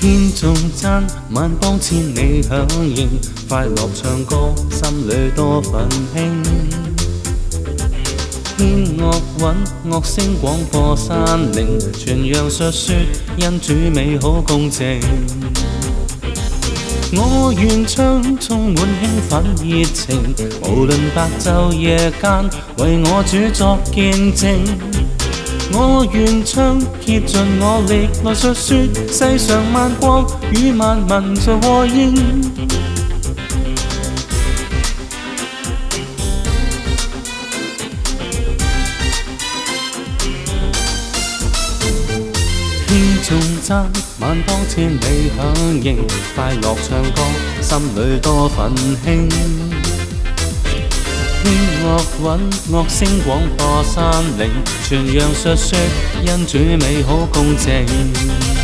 天颂赞，万邦千里响应，快乐唱歌，心里多份兴。天乐韵，乐声广播山灵，全洋述说因主美好共情。我愿唱，充满兴奋热情，无论白昼夜间，为我主作见证。我愿唱，竭尽我力来述说世上万国与万民在和应，天众赞，万邦千里响应，快乐唱歌，心里多奋兴。乐韵，乐声广播山岭，全扬述说，因主美好公正。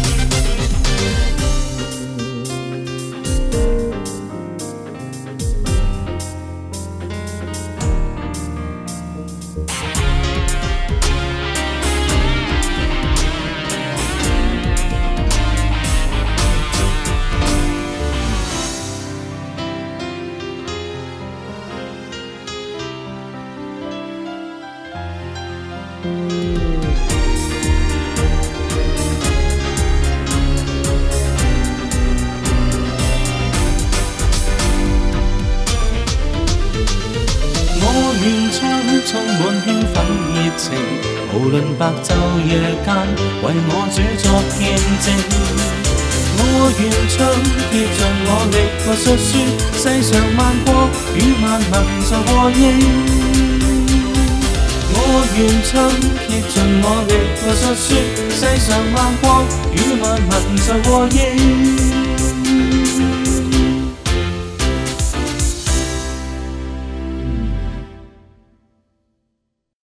我愿唱，充满兴奋热情，无论白昼夜间，为我主作见证。我愿唱，竭尽我力来述说，世上万国与万民在和应。我愿亲竭尽我力，魂述说世上万光与万物在和应。